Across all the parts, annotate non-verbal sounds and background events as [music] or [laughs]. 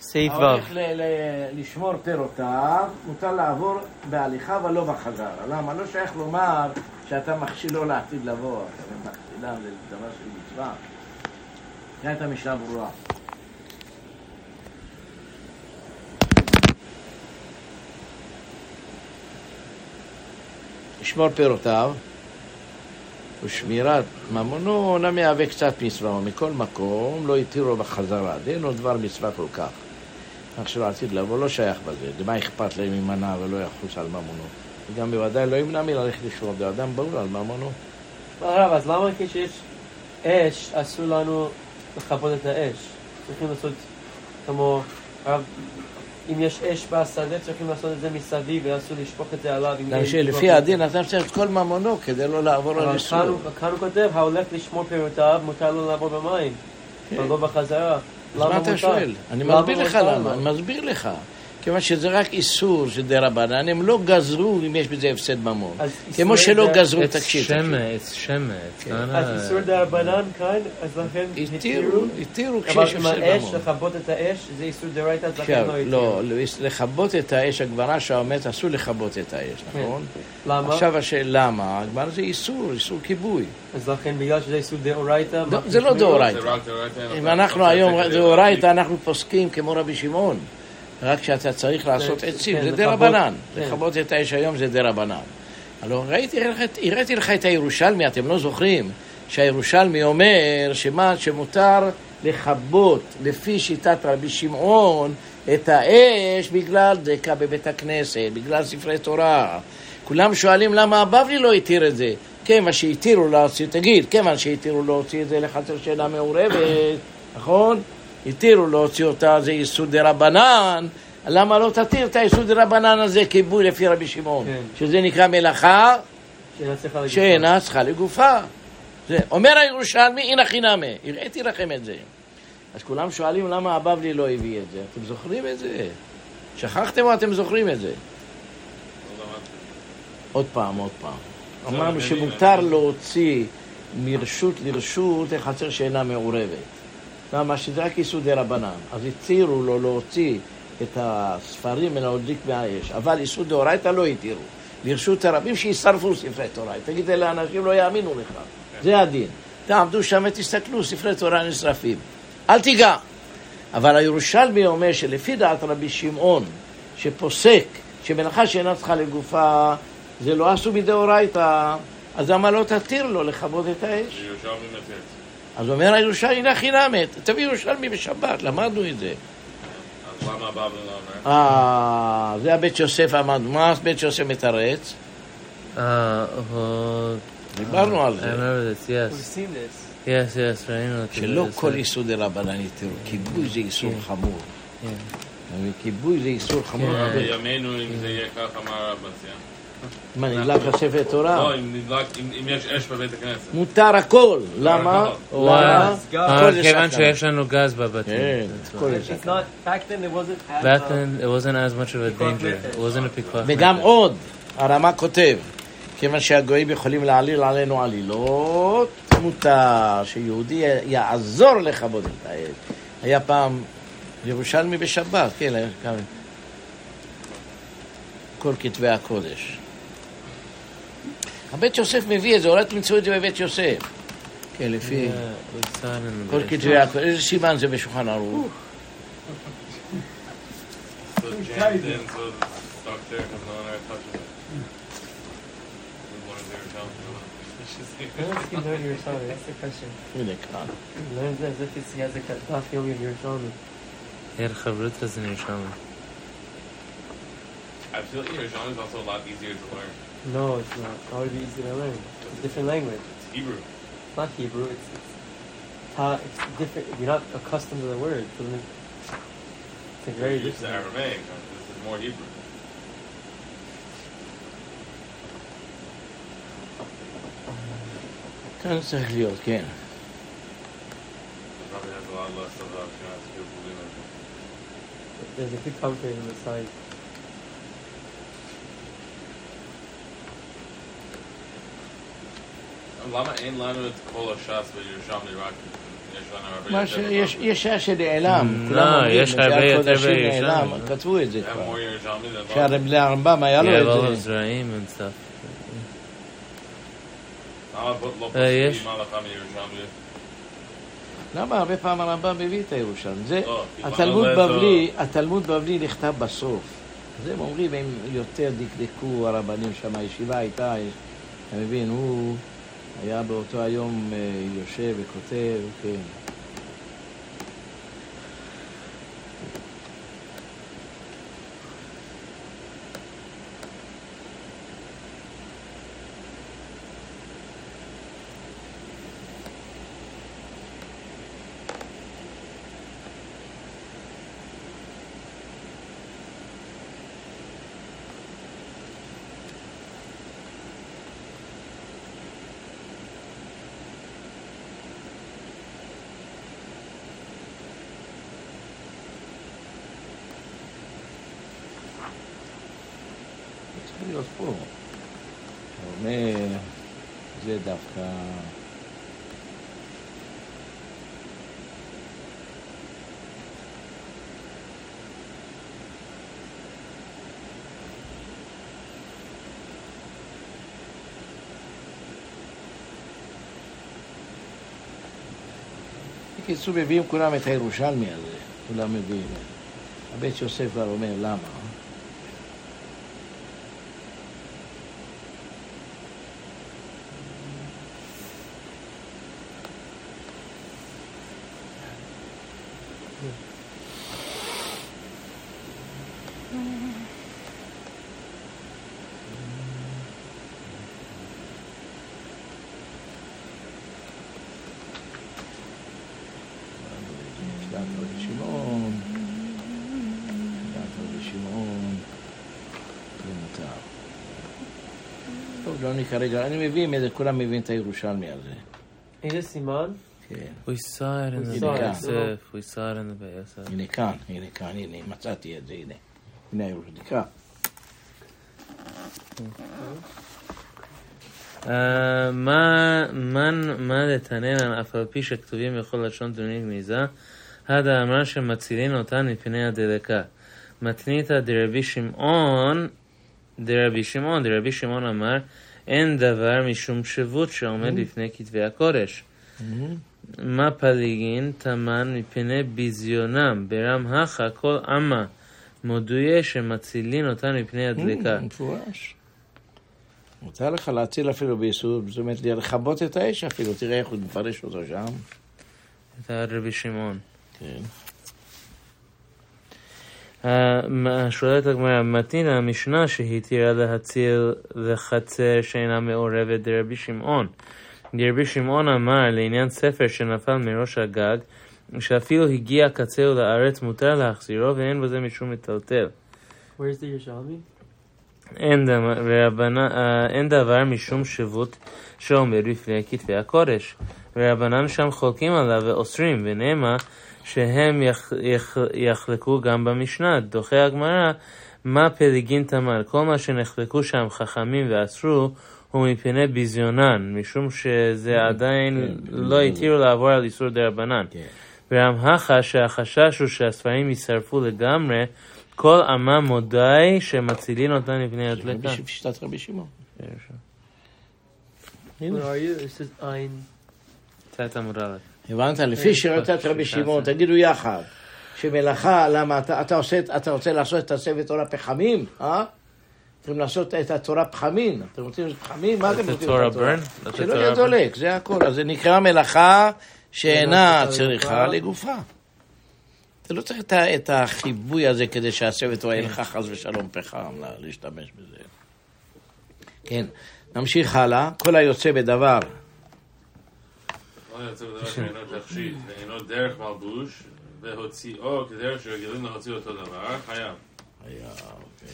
סעיף ו' ההולך ל- לשמור פירותיו, מותר לעבור בהליכה ולא בחזרה. למה? לא שייך לומר שאתה מכשילו לעתיד לבוא, אתה מכשילם לדבר של מצווה. זו הייתה משנה ברורה. לשמור פירותיו ושמירת ממונו אינה מהווה קצת מצווה, ומכל מקום לא התירו בחזרה. דהיינו דבר מצווה כל כך. אך שלא עתיד לבוא לא שייך בזה. מה אכפת להם אם מנע ולא יחוס על ממונו? וגם בוודאי לא ימנע מללכת לשמור, זה אדם ברור על ממונו. הרב, אז למה כשיש אש, אסור לנו לכבות את האש? צריכים לעשות כמו, הרב, אם יש אש בשדה, צריכים לעשות את זה מסביב, ואסור לשפוך את זה עליו. פיקוח. הדין אתה צריך את כל ממונו כדי לא לעבור על איסור. כאן הוא- כאן הוא כותב, ההולך לשמור פירותיו, מותר לו לעבור במים, אבל לא בחזרה. אז מה אתה? שואל? אני מסביר לך למה? אני מסביר לך. כיוון שזה רק איסור של דה רבנן, הם לא גזרו אם יש בזה הפסד ממון. כמו שלא דה- גזרו, תקשיב, shema. It's not אז. איסור דרבנן כאן, אז לכן התירו, התירו אבל כשיש עם הפסד האש, ממון. לכבות את האש, זה איסור דרייתא, אז לכן עכשיו, לא התירו. לא, לכבות את האש, הגמרא שאומרת אסור לכבות את האש, נכון? למה? עכשיו השאלה למה? הגמרא זה איסור, איסור כיבוי. אז לכן בגלל שזה איסור דאורייתא, לא, זה לא? דאורייתא. דאורייתא. אם אנחנו היום דאורייתא, אנחנו פוסקים כמו רבי שמעון. רק שאתה צריך לעשות כן, עצים, כן, זה דה רבנן. כן. לכבות את האש היום זה דה רבנן. הלוא לך- הראיתי לך את הירושלמי, אתם לא זוכרים? שהירושלמי אומר שמה שמותר לכבות לפי שיטת רבי שמעון את האש בגלל דקה בבית הכנסת, בגלל ספרי תורה. כולם שואלים למה הבבלי לא התיר את זה. כיוון שהתירו להוציא, תגיד, כיוון שהתירו להוציא את זה לחצר שאינה מעורבת, [coughs] נכון? התירו להוציא אותה, זה איסור דה רבנן, למה לא תתיר את האיסור דה רבנן הזה כיבוי לפי רבי שמעון? כן. שזה נקרא מלאכה שאינה צריכה לגופה. זה, אומר הירושלמי, הנה חינמי, הראיתי לכם את זה. אז כולם שואלים למה הבבלי לא הביא את זה. אתם זוכרים את זה? שכחתם או אתם זוכרים את זה? עוד פעם, עוד פעם. אמרנו שמותר להוציא מרשות לרשות לחצר שאינה מעורבת. למה? שזה רק איסור דה רבנן. אז התירו לו להוציא את הספרים ולהודליק מהאש, אבל איסור דאורייתא לא התירו. לרשות הרבים שישרפו ספרי תורה. תגיד, אלה אנשים לא יאמינו לך. זה הדין. תעמדו שם ותסתכלו, ספרי תורה נשרפים. אל תיגע. אבל הירושלמי אומר שלפי דעת רבי שמעון, שפוסק שמלאכה שאינה צריכה לגופה, זה לא עשו מדאורייתא, אז למה לא תתיר לו לכבות את האש? ירושלמי מתיר. אז אומר הירושלמי, הנה חינמת, תביא ירושלמי בשבת, למדנו את זה. אז למה הבבלי לא אומר? אה, זה הבית יוסף אמרנו, מה בית יוסף מתרץ? Uh, דיברנו על זה, זה. שלא כל איסור דרבנן יתירו, כיבוי זה איסור כן. חמור. כן. כיבוי זה איסור חמור. כן. בימינו אם זה יהיה ככה מה הרב מציע. מה, נדלק לספר תורה? לא, אם נדלק, אם יש אש בבית הכנסת. מותר הכל, למה? Why? אה, כיוון. שיש לנו גז בבתים. כן, back then it wasn't as... Uh, then, it wasn't as much of a פיקוח danger. נפש. It wasn't a פיקוח וגם. עוד, הרמה כותב, כיוון שהגויים יכולים להעליל עלינו עלילות, מותר שיהודי יעזור לכבות את האש. היה פעם ירושלמי בשבת, כן, היה כמה- כל כתבי הקודש. הבית יוסף מביא את זה, אולי תמצאו את זה בבית יוסף. כן, לפי כל. כתבי הקודש. איזה סימן זה בשולחן ערוך? Yeah, חברותא זה נרשם. I feel Yerushalmi is also a lot easier to learn. No, it's not. How would it be easy to learn? It's a different language. It's Hebrew. It's not Hebrew, it's, it's, ta, it's different. You're not accustomed to the word. It doesn't- It's like very You're used to different. Aramaic. This is more Hebrew. כאן צריך להיות, כן. It probably has a lot less of uh, chance to believe in it. There's a good commentary on the side. למה אין לנו את כל הש"ס בירושלמי רק יש שלנו הרבה מה יותר שיש. יש שעה שנעלם. לא, כולם אומרים, יש הרבה נטיעת יותר קודשים. נעלם, כתבו את זה כבר. שהרמב"ם היה have all לו את זה. למה לא אה? למה הרבה פעמים הרמב"ם מביא את הירושלמים? זה, לא, התלמוד בבלי, התלמוד בבלי נכתב בסוף. אז הם אומרים, הם יותר דקדקו, הרבנים שם, הישיבה הייתה, אתה מבין, הוא היה באותו היום אה, יושב וכותב, כן. צריך להיות פה. אתה אומר, זה דווקא... בקיצור, מביאים כולם את הירושלמי הזה, כולם מביאים. הבית יוסף כבר אומר, למה? משנת רבי שמעון, משנת רבי שמעון, מותר. טוב, לא נקרא רגע, אני מבין, איזה- כולם מבינים את הירושלמי הזה. איזה סימן? כן. It, Yosef. We saw it in the Yosef. הנה כאן, הנה כאן, הנה, מצאתי את זה, הנה. הנה הירושלמי, נקרא. אה, מה- לתנן אף על פי שכתובים בכל לשון דוני גניזה? הדה אמר שמצילין אותן מפני הדלקה. מתניתא דרבי שמעון, דרבי שמעון, דרבי שמעון אמר, אין דבר משום שבות שעומד לפני כתבי הקודש. מה פליגין תמן מפני ביזיונם, ברם הכה כל עמה מודויה שמצילין אותן מפני הדלקה. Mm, מפורש. מותר לך להציל אפילו ביסוד, זאת אומרת, לכבות את האש אפילו, תראה איך הוא מפרש אותו שם. זה רבי שמעון. כן. שואלת הגמרא, מתנין המשנה שהתירה להציל לחצר שאינה מעורבת דרבי שמעון. דרבי שמעון אמר לעניין ספר שנפל מראש הגג, שאפילו הגיע קצהו לארץ מותר להחזירו ואין בזה משום מטלטל. אין דבר, אה, אין דבר משום שבות שעומד בפני כתבי הקודש. ורבנן שם חולקים עליו ואוסרים, ונאמר שהם יח, יח, יחלקו גם במשנה. דוחה הגמרא, מה פליגין תמר? כל מה שנחלקו שם חכמים ואסרו, הוא מפני ביזיונן, משום שזה עדיין לא התירו לעבור על איסור דרבנן. כן. והמהכה שהחשש הוא שהספרים יישרפו לגמרי, כל עמה מודי שמצילין אותן מפני הדלקה. רבי- שיטת רבי שמעון. Where are you? This הבנת? לפי שיטת רבי שמעון, תגידו יחד, שמלאכה, למה אתה, אתה, עושה, אתה רוצה לעשות את הספר תורה פחמים, אה? אתם לעשות את התורה פחמים, אתם רוצים לעשות פחמים? מה אתם רוצים לעשות התורה? שלא יהיה? דולק, זה הכל. אז זה נקרא מלאכה שאינה צריכה לגופה. אתה לא צריך את את החיווי הזה כדי שהספר תורה יהיה לך חס ושלום פחם, לה- להשתמש בזה. כן, נמשיך הלאה. כל היוצא בדבר, לא יוצא בדבר שאינו תכשיט ואינו דרך מלבוש, והוציאו כדרך שרגילים להוציא אותו דבר, חייב. היה, אוקיי.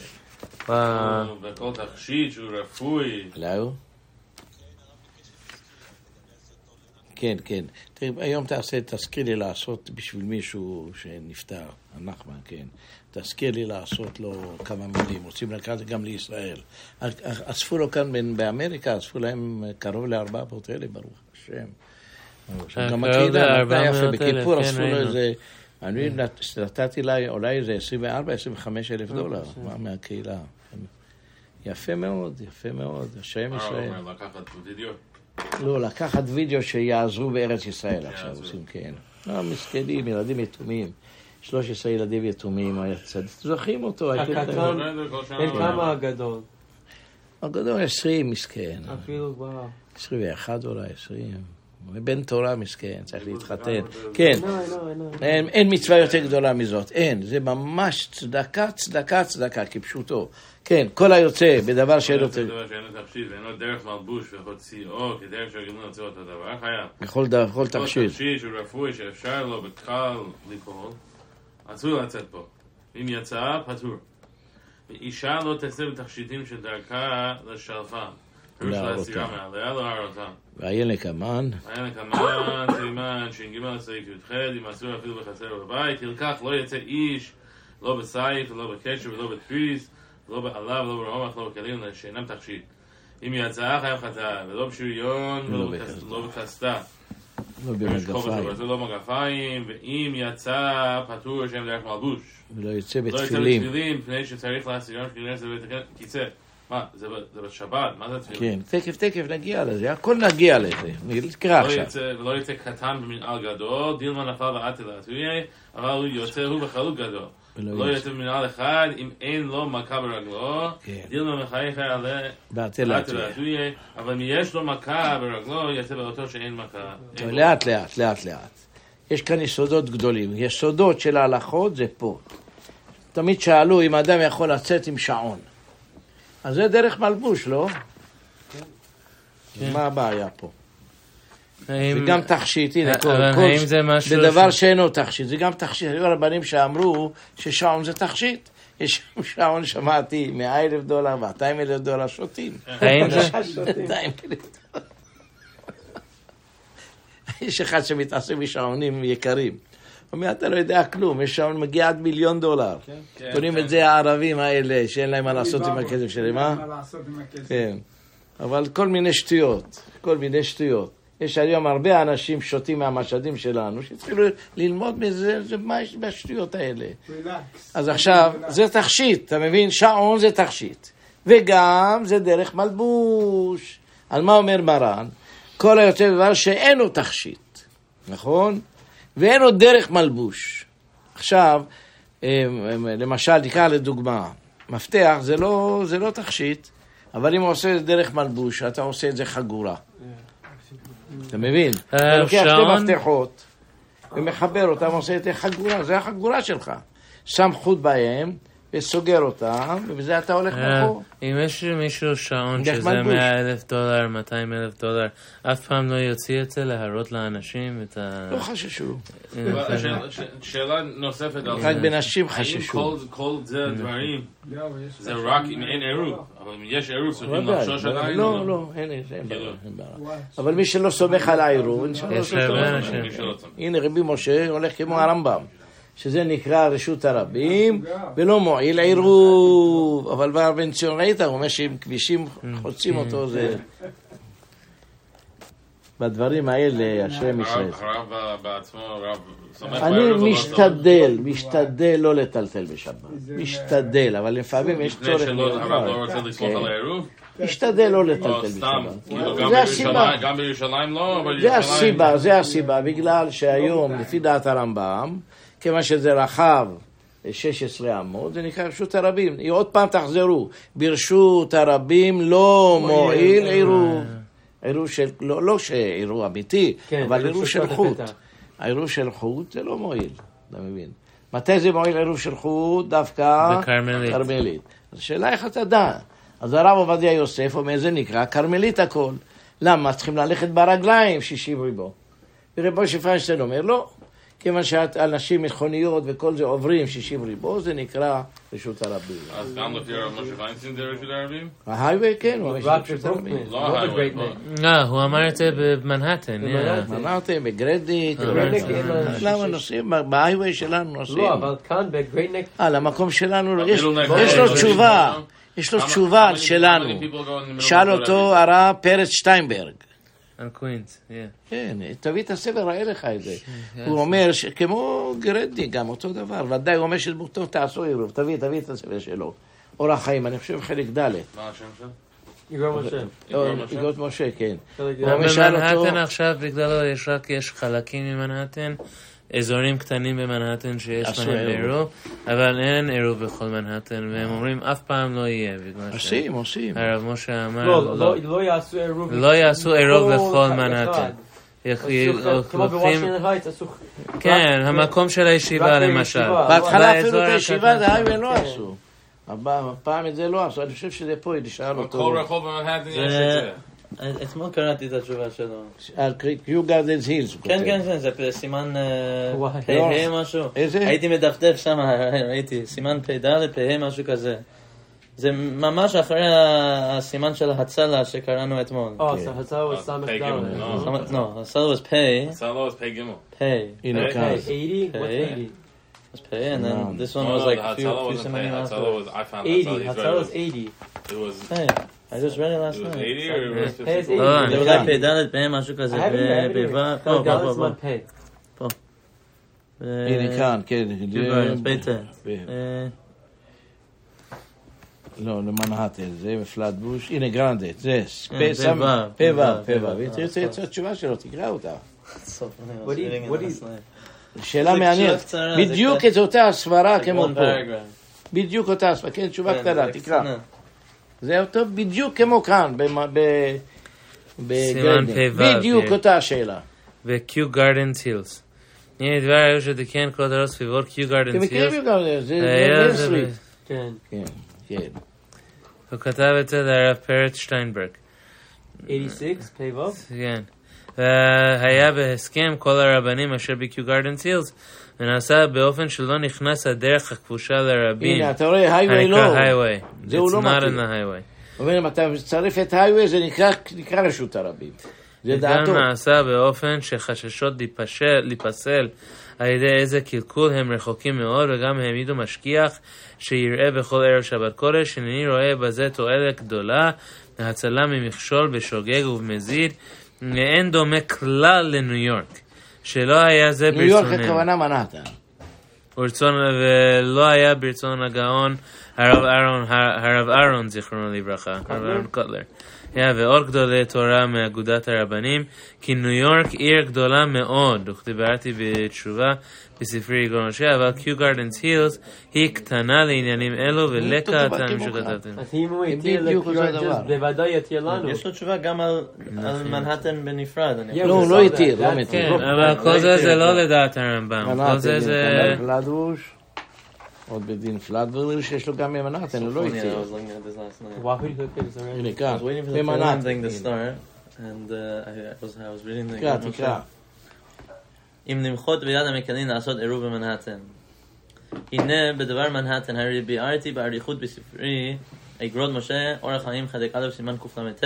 וכל תכשיט שהוא רפוי? כן, כן. תראי, היום תעשה, תזכיר לי לעשות בשביל מישהו שנפטר, הנחמן, כן. תזכיר לי לעשות לו כמה מילים. רוצים לקחת גם לישראל. אספו לו כאן באמריקה, אספו להם קרוב ל-400 אלף, ברוך השם. גם קרוב הקהילה, נתנה יפה, 400,000, בכיפור כן, עשו לו. איזה, אני נת- נתתי לה אולי איזה 24-25 אלף דולר, מה, מהקהילה. יפה מאוד, יפה מאוד, השם מה הוא ישראל. אומר? לקחת וידאו? לא, לקחת וידאו שיעזרו בארץ ישראל עכשיו. עושים, כן. לא, מסכנים, ילדים יתומים. 13 ילדים יתומים. זוכרים אותו. הקטן. שנה בן הוא כמה. הגדול? הגדול 20, מסכן. אפילו וואו. 21 אולי, 20. בן תורה מסכן, צריך להתחתן. כן, עיניי, עיניי, עיניי. אין, מצווה יותר גדולה מזאת, אין. זה ממש צדקה, צדקה, צדקה, כפשוטו. כן, כל היוצא בדבר שאין לו... שאין תכשיט ואין לו דרך מלבוש והוציאו כדרך שהגמול להוציא אותו דבר חייב. בכל בכל כל תכשיט. תכשיט שהוא רפואי שאפשר לו בקל ליפול, אסור לצאת פה. אם יצא, פטור. ואישה לא תצא בתכשיטים שדרכה לשלפה. להרותם. ועיין לקמן, היה לקמן, סימן, ש"ג לסעיף י"ח, אם אסור אפילו בחצר או בבית, תלקח לא יצא איש, לא בסייף, לא בקשר ולא בתריס, לא בעלה ולא ברומח, לא בכלים, שאינם תכשיט. אם יצאה חייב חטא, ולא בשריון, ולא ולא לא בקסדה. לא כובע במגפיים, שברזל, לא מגפיים, ואם יצא פטור שם דרך מלבוש. ולא יוצא לא יצא בתפילים. בתפילין, מפני שצריך להסירם שכנראה זה בית כיסא. מה, זה זה בשבת? מה זה תפילין? כן, תכף, תכף נגיע לזה, הכל נגיע לזה. נקרא לא עכשיו. ולא יצא קטן במנהל גדול, דילמה נפל ועטה לעתויה, אבל הוא יוצא הוא בחלוק גדול. לא. יצא במנהל אחד, אם אין לו מכה ברגלו, כן. דילמה מחייך עליה לעתויה. לעתויה, אבל אם יש לו מכה ברגלו, יצא באותו שאין מכה. לאט לאט, לאט לאט. יש כאן יסודות גדולים. יסודות של ההלכות זה פה. תמיד שאלו אם אדם יכול לצאת עם שעון. אז זה דרך מלבוש, לא? כן. מה הבעיה פה? האם- וגם תכשיט, הנה, כל, אבל כל, האם זה משהו בדבר ש- שאינו תכשיט, זה גם תכשיט. היו רבנים שאמרו ששעון זה תכשיט. יש שעון, שמעתי, 100 אלף דולר, 200 אלף דולר, שותים. האם זה... [laughs] 200 אלף דולר. יש אחד שמתעסק בשעונים יקרים. הוא אומר, אתה לא יודע כלום, יש שעון מגיע עד מיליון דולר. כן, קונים כן. את זה הערבים האלה, שאין להם מה לעשות עם הכסף שלהם, אה? מה לעשות עם הכסף? כן. אבל כל מיני שטויות, כל מיני שטויות. יש היום הרבה אנשים שותים מהמשאדים שלנו, שהתחילו ללמוד מזה, זה מה יש בשטויות האלה. רילקס. אז עכשיו, זה תכשיט, אתה מבין? שעון זה תכשיט. וגם זה דרך מלבוש. על מה אומר מרן? כל היוצא דבר שאינו תכשיט, נכון? ואינו דרך מלבוש. עכשיו, אמ, אמ, למשל, תיקח לדוגמה, מפתח זה לא, זה לא תכשיט, אבל אם הוא עושה את זה דרך מלבוש, אתה עושה את זה חגורה. אתה מבין? אה, אתה לוקח שתי? מפתחות ומחבר אותם, עושה את זה חגורה, זה החגורה שלך. שם חוט בהם וסוגר אותם, ובזה אתה הולך אה, ברחוב. אם יש למישהו שעון שזה מלבוש. 100 אלף דולר, 200 אלף דולר, אף פעם לא יוציא את זה להראות לאנשים את ה... לא חששו. השאלה- ש- שאלה נוספת על רק זה. בנשים האם חששו. כל- כל זה דברים, זהו, יש זה לך רק שם, אם אין אה, עירוב, אבל אם יש עירוב צריכים לחשוש עדיין? לא, לא, אין בעיה. וואי, אבל מי שלא סומך על העירוב, יש לא הרבה. אנשים. הנה רבי משה הולך כמו הרמב"ם, שזה נקרא רשות הרבים, ולא מועיל עירוב. אבל בא בן ציון ראית, הוא אומר שאם כבישים חוצים אותו זה... בדברים האלה, השם ישראל. הרב בעצמו, הרב סומך אני בעירוב, אבל לא משתדל, משתדל לא לטלטל בשבת. משתדל, אבל לפעמים יש לפני צורך שלא, הרב. לא רוצה לסמוך על העירוב? משתדל לא לטלטל בשבת. זה הסיבה. גם בירושלים לא, אבל זה. הסיבה, זה הסיבה, בגלל שהיום, לפי דעת הרמב"ם, כיוון שזה רחב 16 אמות, זה נקרא רשות הרבים. עוד פעם תחזרו, ברשות הרבים לא מועיל עירוב. עירוב של, לא, לא שעירוב אמיתי, כן, אבל עירוב של חוט. העירוב של חוט זה לא מועיל, אתה מבין? מתי זה מועיל עירוב של חוט? דווקא... בכרמלית. כרמלית. אז השאלה איך אתה דע. אז הרב עובדיה יוסף אומר, זה נקרא כרמלית הכל. למה? צריכים ללכת ברגליים 60 ריבו. ורב משה פיינשטיין אומר, לא. כיוון שאנשים, מכוניות וכל זה עוברים 60 ריבו, זה נקרא רשות הרבים. אז גם לפי הרב משה ויינסטין זה רשות הרבים? ההייווי כן, הוא רשות הרבים. לא לא ההייווי, לא. אה, הוא אמר את זה במנהטן. במנהטן. בגרדיק, בגרדיק אין לו למה. נוסעים? בהייווי שלנו נוסעים. לא, אבל כאן בגרייט נייק, אה, למקום שלנו, לא. יש לו תשובה, יש לו תשובה שלנו. שאל אותו? הרב פרץ שטיינברג. על קווינס, כן. כן, תביא את הספר, ראה לך את זה. הוא אומר, ש- כמו גרדני, גם אותו דבר. ודאי, הוא אומר שדמותו תעשו עירוב. תביא, תביא את הספר שלו. אורח חיים, אני חושב חלק ד'. מה השם שלו? יגרום משה. לא, משה? יגות משה, כן. אומר, במנהטן עכשיו, בגללו יש רק, יש חלקים ממנהטן, אזורים קטנים במנהטן שיש להם עירוב. עירוב, אבל אין עירוב בכל מנהטן, והם אומרים אף פעם לא יהיה, בגלל עושים, עושים. הרב משה אמר, לא, לא, לא יעשו עירוב. לא יעשו עירוב בכל בכל. מנהטן. יח- עשו- כמו לוקחים- בוושינגטון הייטס עשו... כן, המקום של הישיבה למשל. בישיבה. בהתחלה אפילו את הישיבה. זה היימן לא כן. עשו. הפעם את זה לא עשו, אני חושב שזה פה, נשאל כל אותו. רחוב במנהטן יש את זה... אתמול קראתי את התשובה שלו. על קיו גרדנס הילס, הוא כן. כן, כן, זה סימן אה. פ"ה משהו. איזה? הייתי מדפדף שם, ראיתי, סימן פ"ד, פ"ה משהו כזה. זה ממש אחרי הסימן של הצלה שקראנו אתמול. Oh, so סמך פה גימל, דלת. no. לא, הצלה was פ', פה גימל. פ'. הנה Hey, כאן. Hey, 80? What's Hey. 80? was pay, and then No. this one No, was like few, few semanim Hatzalah after. was, I found 80. Hatzalah. He's right. Hatzah It was was, 80. it was, Hey, I just read it last it was night. 80 or it was Hey, it's 54? לא, זה אני- אולי פ"ד, פ' משהו I כזה, have it here, I have it here. בו', פה, חלק פה, ד' פה, זמן פה. פ'. הנה כאן, כן. ג'יבארנס, בית זה. ב- אה, לא, למנהטן, זה פלטבוש. הנה גרנדט, זה. כן, פ"ו, פ"ו, פ"ו, פ"ו. פ"ו. ותרצה את התשובה שלו, תקרא אותה. סוף, אני What do you- was reading it what do last you- night. שאלה זה מעניינת. תשובה קצרה, זה בדיוק קצת- את אותה הסברה כמו One פה. paragraph. בדיוק אותה הסברה. כן, תשובה כן, קטנה, זה תקרא. זה אותו בדיוק כמו כאן, בגרדן. פ"ו, בדיוק כן. אותה השאלה. וקיו גרדנס הילס. הנה דבר היו שתיקן כל הדרות סביבות קיו אתם גרדנס מכירים הילס. גם זה, זה זה סטריט. כן. כן, כן. הוא כתב את זה לרב פרץ שטיינברג. 86, פ"ו. כן. והיה בהסכם כל הרבנים אשר בקיו גרדנס הילס, ונעשה באופן שלא נכנס הדרך הכבושה לרבים. הנה, אתה רואה, הייווי לא. הנקרא. זה הוא It's לא in the highway. אומר, אם אתה מצרף את הייווי, זה נקרא, נקרא רשות הרבים. זה דעתו. גם נעשה באופן שחששות להיפסל על ידי איזה קלקול הם רחוקים מאוד, וגם העמידו משגיח שיראה בכל ערב שבת קודש, הנני רואה בזה תועלת גדולה, להצלה ממכשול בשוגג ובמזיד, ואין דומה כלל לניו יורק, שלא היה זה ניו יורק ברצוננו. הכוונה מנהטן. ורצון, ולא היה ברצון הגאון הרב אהרון, הרב אהרון זיכרונו לברכה, הרב אהרון קוטלר. היה ועוד גדולי תורה מאגודת הרבנים, כי ניו יורק עיר גדולה מאוד, וכדיברתי בתשובה בספרי יגור משה, אבל קיו גרדנס הילס היא קטנה לעניינים אלו, ולקה הטעם שכתבתם. אז אם הוא אותו לקיורנג'ס, דבר. בוודאי יתיר לנו. יש לו תשובה גם על על מנהטן בנפרד. לא, הוא לא. התיר, לא. כן, אבל כל זה זה לא לדעת הרמב"ם, כל זה זה... עוד בדין פלדבוש, שיש לו גם ממנהטן, הוא לא Yeah, I התיר. הנה כאן, and uh. תקרא, תקרא. אם נמחות ביד המקלין לעשות עירוב במנהטן. הנה בדבר מנהטן הרי ביארתי באריכות בספרי אגרות משה, אורח חיים חלק א' סימן קל"ט,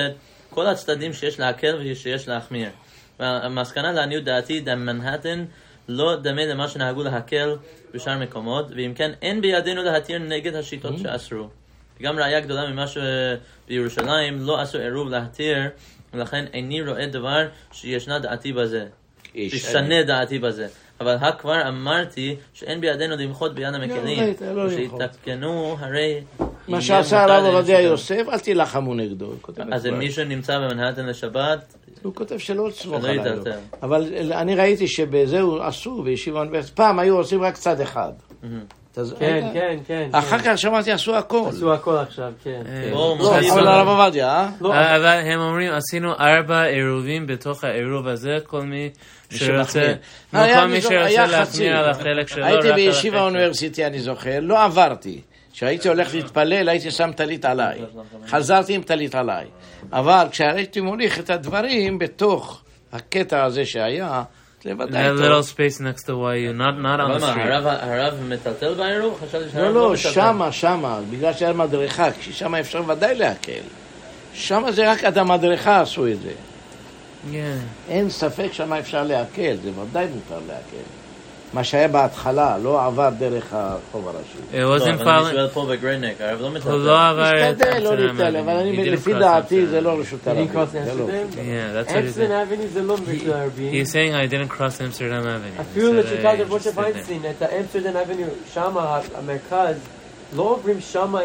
כל הצדדים שיש להקל ושיש להחמיר. והמסקנה לעניות דעתי, מנהטן לא דמה למה שנהגו להקל בשאר מקומות, ואם כן אין בידינו להתיר נגד השיטות שאסרו. גם ראיה גדולה ממה שבירושלים לא עשו עירוב להתיר, ולכן איני רואה דבר שישנה דעתי בזה. תשנה דעתי בזה. אבל הכבר אמרתי שאין בידינו למחות ביד המקלים, לא. ושיתקנו הרי... מה שעשה הרב עובדיה. יוסף, אל תילחמו נגדו. הוא אז. אם מישהו נמצא במנהטן לשבת, הוא כותב שלא עליי. יטלטל. אבל אני ראיתי שבזהו עשו בישיבה אוניברסיטית. פעם היו עושים רק צד אחד. כן, היית? כן, כן. אחר כן. כך שמעתי עשו הכל. עשו הכל עכשיו, כן. בואו, לא, מוסיף- אבל הרב עובדיה, אה? לא, אבל הם אומרים, עשינו ארבע עירובים בתוך העירוב הזה, כל מי שרוצה. לא, כל מי שרוצה. להחמיר על החלק שלו, רק הייתי על בישיבה. אוניברסיטי, אני זוכר, לא עברתי. כשהייתי הולך להתפלל, הייתי שם טלית עליי. חזרתי עם טלית עליי. אבל כשהייתי מוליך את הדברים בתוך הקטע הזה שהיה, זה ודאי טוב. little space next to YU, not, not on the street. הרב- מטלטל בעירוב? חשבתי שהרב לא, לא, מטלטל. שמה, שמה, בגלל שהיה מדרכה, כי שמה אפשר ודאי להקל. שמה זה רק עד המדרכה עשו את זה. אין ספק שמה אפשר להקל, זה ודאי מותר להקל. מה שהיה בהתחלה, לא עבר דרך הרחוב הראשי. It לא, wasn't אבל אני פה בגריידנק, הרב לא הוא מתאר. לא עבר את משתדל לא להתעלם, אבל. אני, לפי cross דעתי Amsterdam. זה לא רשות הרבים. לא. אמסטרדם. אבני זה לא בשביל הרבים. He's saying I didn't cross Amsterdam Avenue. אפילו רב משה. ויינסטין, את האמסטרדם אבניו, שם המרכז, לא עוברים שם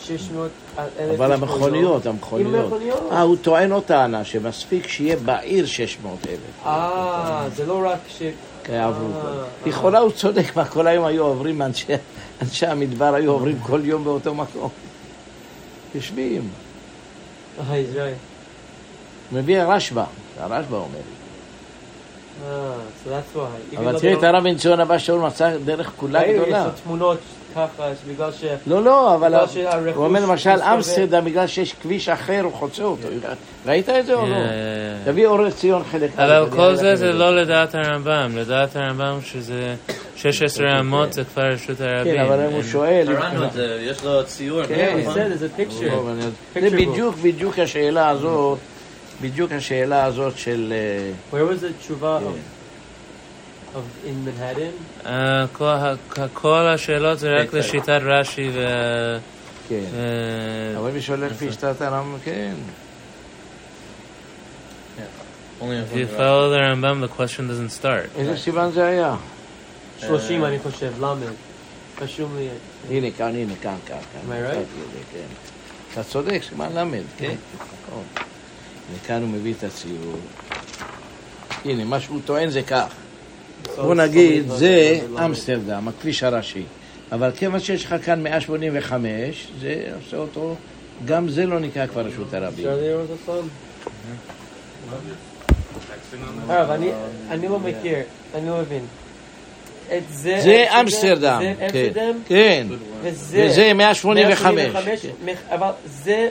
600 אלף אבל המכוניות. המכוניות. אה, הוא טוען עוד טענה, שמספיק שיהיה בעיר 600 אלף. אה, זה לא רק ש... יעברו. אה, לכאורה הוא צודק, מה כל היום היו עוברים, אנשי, אנשי המדבר היו עוברים כל יום באותו מקום. יושבים. מביא הרשב"א, הרשב"א אומר. אה. אבל תראה את הרב בן ציון הבא שאול מצא דרך כולה ראינו, יש גדולה. לו תמונות ככה, בגלל ש... לא, לא, אבל הוא אומר למשל. אמסטרדם, בגלל שיש כביש אחר, הוא חוצה אותו. ראית את זה או לא? תביא אור ציון חלק אבל כל זה זה לא לדעת הרמב"ם, לדעת הרמב"ם שזה 16 אמות זה כבר רשות הרבים. כן, אבל אם הוא שואל... קראנו את זה, יש לו ציור. כן, אני- Picture זה. בדיוק, בדיוק השאלה הזאת, בדיוק השאלה הזאת של... Where was the תשובה כן. In Manhattan? אה, כל השאלות זה רק כן, לשיטת רש"י ו... כן. ו- אבל מי שהולך לפי שיטת הרמב"ם, כן. Only If you follow the Rambam, the question doesn't start. איזה סימן זה היה? 30 אני חושב, למד. רשום לי. הנה כאן, הנה כאן, כאן. Am I right? כן. אתה צודק, סימן ל', כן. נכון. וכאן הוא מביא את הציור. הנה, מה שהוא טוען זה כך. בוא נגיד, זה אמסטרדם, הכביש הראשי. אבל כיוון שיש לך כאן 185, זה עושה אותו, גם זה לא נקרא כבר רשות הרבים. אפשר לראות אותו? הרב, אני- אני לא מכיר, אני לא מבין. זה זה אמסטרדם, זה כן. אמסטרדם, כן. וזה וזה 185. 185, מח- אבל זה,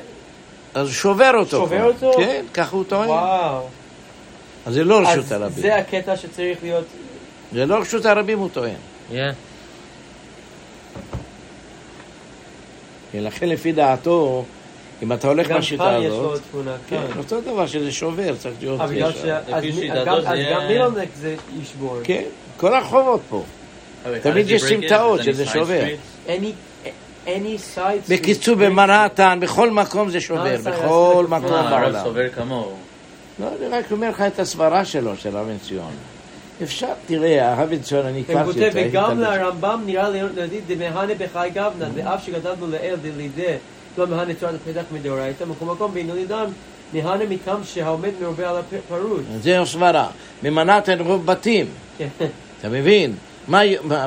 אז שובר אותו. שובר. אותו? כן, ככה הוא טוען. וואו. אז זה לא רשות אז הרבים. זה הקטע שצריך להיות, זה לא רשות הרבים, הוא טוען. Yeah. ולכן לפי דעתו, אם אתה הולך גם בשיטה כאן יש לו הזאת, תמונה כן, כאן. אותו דבר שזה שובר, צריך להיות אה, בגלל ישר. ש... אז גם- גם מילונק זה ישבור. כן, כל הרחובות פה. תמיד יש סמטאות שזה שובר. Any, any side בקיצור, במנהטן, בכל מקום זה שובר, זה בכל? מקום מה, הרב בעולם. סובר כמוהו. לא, אני רק אומר לך את הסברה שלו, של בן ציון. אפשר, תראה, הרב בן ציון, אני הוא הכרתי כותב, וגם. לרמב"ם נראה לידי דמהנה בחי גבנה, ואף שגדלנו לאל דלידי, לא מהנה תורת הפתח מדאורייתא, בכל מקום בינוני דם, מהנה מכם שהעומד מרובה על הפרוש. זה הסברה. במנהטן רוב בתים, כן. אתה מבין? מה,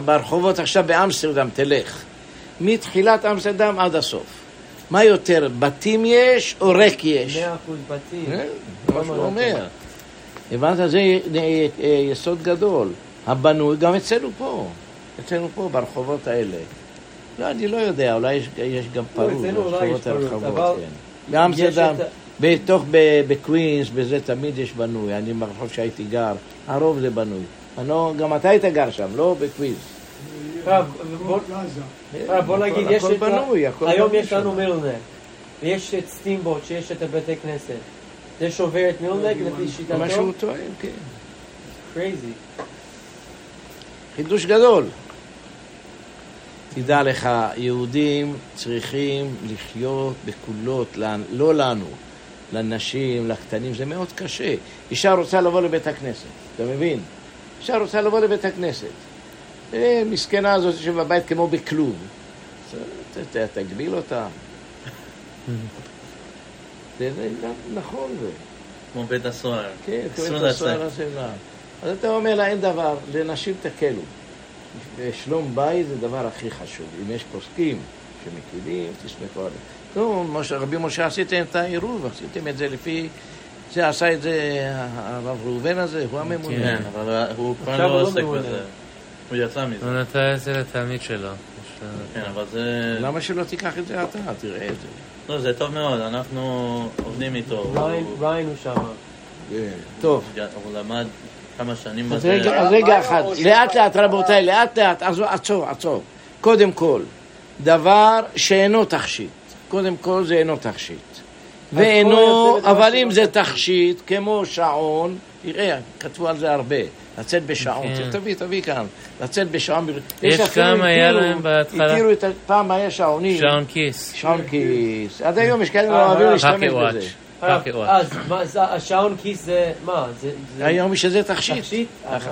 ברחובות עכשיו באמסטרדם תלך. מתחילת אמסטרדם עד הסוף. מה יותר, בתים יש או ריק יש? מאה אחוז בתים. כן, זה מה שהוא אומר. הבנת? זה אה, אה, יסוד גדול. הבנוי גם אצלנו פה. אצלנו פה, ברחובות האלה. לא, אני לא יודע, אולי יש, יש גם אולי יש ברחובות הרחבות, אבל כן. באמסטרדם, יש את בתוך, ב- בקווינס, בזה תמיד יש בנוי. אני ברחוב שהייתי גר, הרוב זה בנוי. אני, גם אתה היית גר שם, לא בקווינס. בוא- נגיד, יש הכל את... בנוי, הכל היום יש לנו שם. מילנק, ויש את סטימבוט, שיש את הבתי כנסת. זה שובר את מילנק לפי זה מה שהוא שיטתו? טוען, כן. קרייזי. חידוש גדול. תדע לך, יהודים צריכים לחיות בקולות, לא לנו, לנשים, לקטנים, זה מאוד קשה. אישה רוצה לבוא לבית הכנסת, אתה מבין? אישה רוצה לבוא לבית הכנסת. אה, מסכנה הזאת יושב בבית כמו בכלוב. תגביל אותה. [laughs] זה נכון זה. כמו בית הסוהר. כן, את לצאת. הסוהר הזה לה. אז אתה אומר לה, אין דבר, לנשים תקלו. שלום בית זה הדבר הכי חשוב. אם יש פוסקים שמקילים, תסמכו עליהם. נו, משה- רבי משה עשיתם את העירוב, עשיתם את זה לפי... זה עשה את זה הרב ראובן הזה, הוא הממונה. כן, אבל הוא כבר לא לא עוסק. בזה. הוא יצא מזה. הוא נתן את זה לתלמיד שלו. כן, אבל זה... למה שלא תיקח את זה אתה? תראה את זה. לא, זה טוב מאוד, אנחנו עובדים איתו. ריין הוא- שם. טוב. הוא למד כמה שנים אז בזה. רגע, אז רגע אחד, לאט לאט רבותיי, לאט לאט, עצור, עצור. קודם כל, דבר שאינו תכשיט. קודם כל זה אינו תכשיט. ואינו, אבל אם שלא זה תכשיט. כמו שעון, תראה, כתבו על זה הרבה, לצאת בשעון, כן. תביא, תביא כאן, לצאת בשעון, יש כמה היה להם בהתחלה. התירו את, פעם היה שעונים, שעון כיס. שעון כיס, עד היום יש כאלה אה, אוהבים אה, להשתמש. בזה, וואץ'. אז השעון כיס זה, מה, היום יש איזה תכשיט, תכשיט?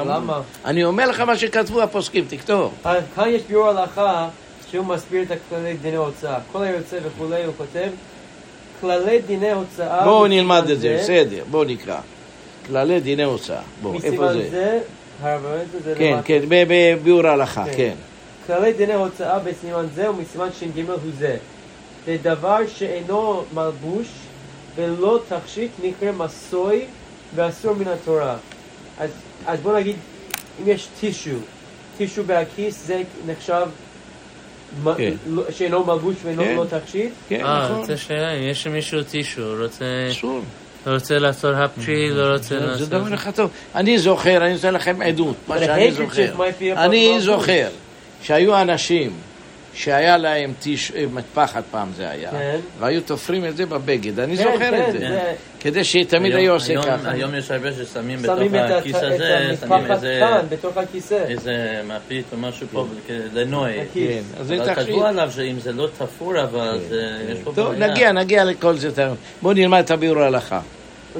למה? אני אומר לך מה שכתבו הפוסקים, תכתוב, כאן יש ביאור הלכה שהוא מסביר את הכללי דיני הוצאה. כל היוצא וכולי, הוא כותב, כללי דיני הוצאה... בואו נלמד את זה, בסדר, בואו נקרא, כללי דיני הוצאה, בואו, איפה זה? זה, זה? כן, למטה. כן, בביאור ההלכה, כן. כן. כללי דיני הוצאה בסימן זה ומסימן ש"ג הוא זה. זה דבר שאינו מלבוש ולא תכשיט נקרא מסוי ואסור מן התורה. אז, אז בוא נגיד, אם יש טישו, טישו בהכיס זה נחשב כן. לא- שאינו מלבוש ואינו כן. לא תכשיט? כן, אה, נכון, רוצה שאלה, אם יש למישהו טישו, רוצה אסור. לא רוצה לעשות הפצ'י, לא רוצה זה- זה לעשות... דבר לך טוב. אני זוכר, אני נותן לכם עדות, מה שאני זוכר. אני problem. זוכר שהיו אנשים שהיה להם טיש- אה, מטפחת פעם זה היה, כן. והיו תופרים את זה בבגד, אני כן, זוכר כן, את זה. זה- כדי שתמיד היום- היו עושה היום- ככה. היום יש הרבה ששמים בתוך שמים את הכיס את הזה, שמים המטפחת איזה... כאן, בתוך הכיסא. איזה מפית או משהו פה, לנוי. הכיס. כן, אז זה אבל. כתבו עליו שאם זה לא תפור אבל זה- יש פה טוב, בעיה. נגיע, נגיע לכל זה. בואו נלמד את הביאור ההלכה.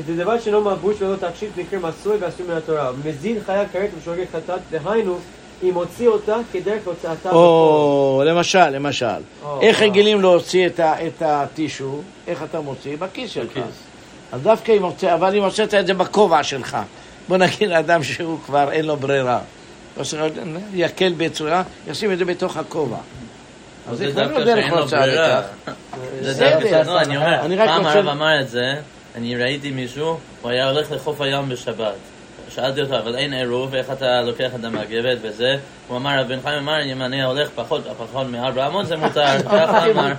זה דבר שאינו מלבוש ולא תכשיט נקרא מסוי ואסור מן התורה. מזיד חיה כרת ושוגג חטאת, דהיינו, אם הוציא אותה כדרך הוצאתה. או, למשל, למשל, איך. רגילים להוציא את הטישו? איך אתה מוציא? בכיס שלך. אז דווקא אם הוצא, אבל אם הוצאת את זה בכובע שלך, בוא נגיד לאדם שהוא כבר אין לו ברירה. שהוא יקל בצורה, ישים את זה בתוך הכובע. אז זה כבר לא דרך הוצאה. לכך. זה. דווקא, לא, אני אומר, פעם רוצה- הרב אמר את זה, אני ראיתי מישהו, הוא היה הולך לחוף הים בשבת. שאלתי אותו, אבל אין עירוב, איך אתה לוקח את המגבת וזה? הוא אמר, רב בן חיים אמר, אם אני הולך פחות, פחות מ-400 זה מותר, [laughs] ככה אמר.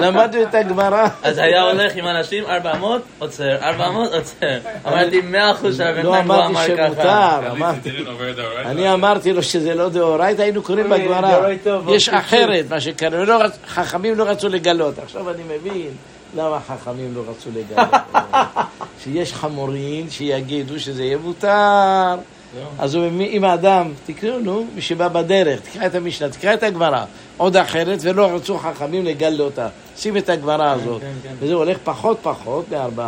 [laughs] למדנו את הגמרא. אז היה הולך עם אנשים, 400, עוצר, 400, עוצר. אמרתי, מאה אחוז שהבן לא חיים לא אמרתי אמר ככה. שמותר, it אמרתי. the right. אני אמרתי לו שזה לא דאורייתא, היינו קוראים בגמרא. יש אחרת, מה שקרה, ולא רצ- חכמים לא רצו לגלות. עכשיו אני מבין למה חכמים לא רצו לגלות. [laughs] שיש חמורים שיגידו שזה יהיה מותר. אז הוא- אם האדם, תקראו, נו, מי שבא בדרך, תקרא את המשנה, תקרא את הגמרא, עוד אחרת, ולא רצו חכמים לגלות אותה. שים את הגמרא הזאת. כן, כן. וזה הולך פחות פחות מ-400,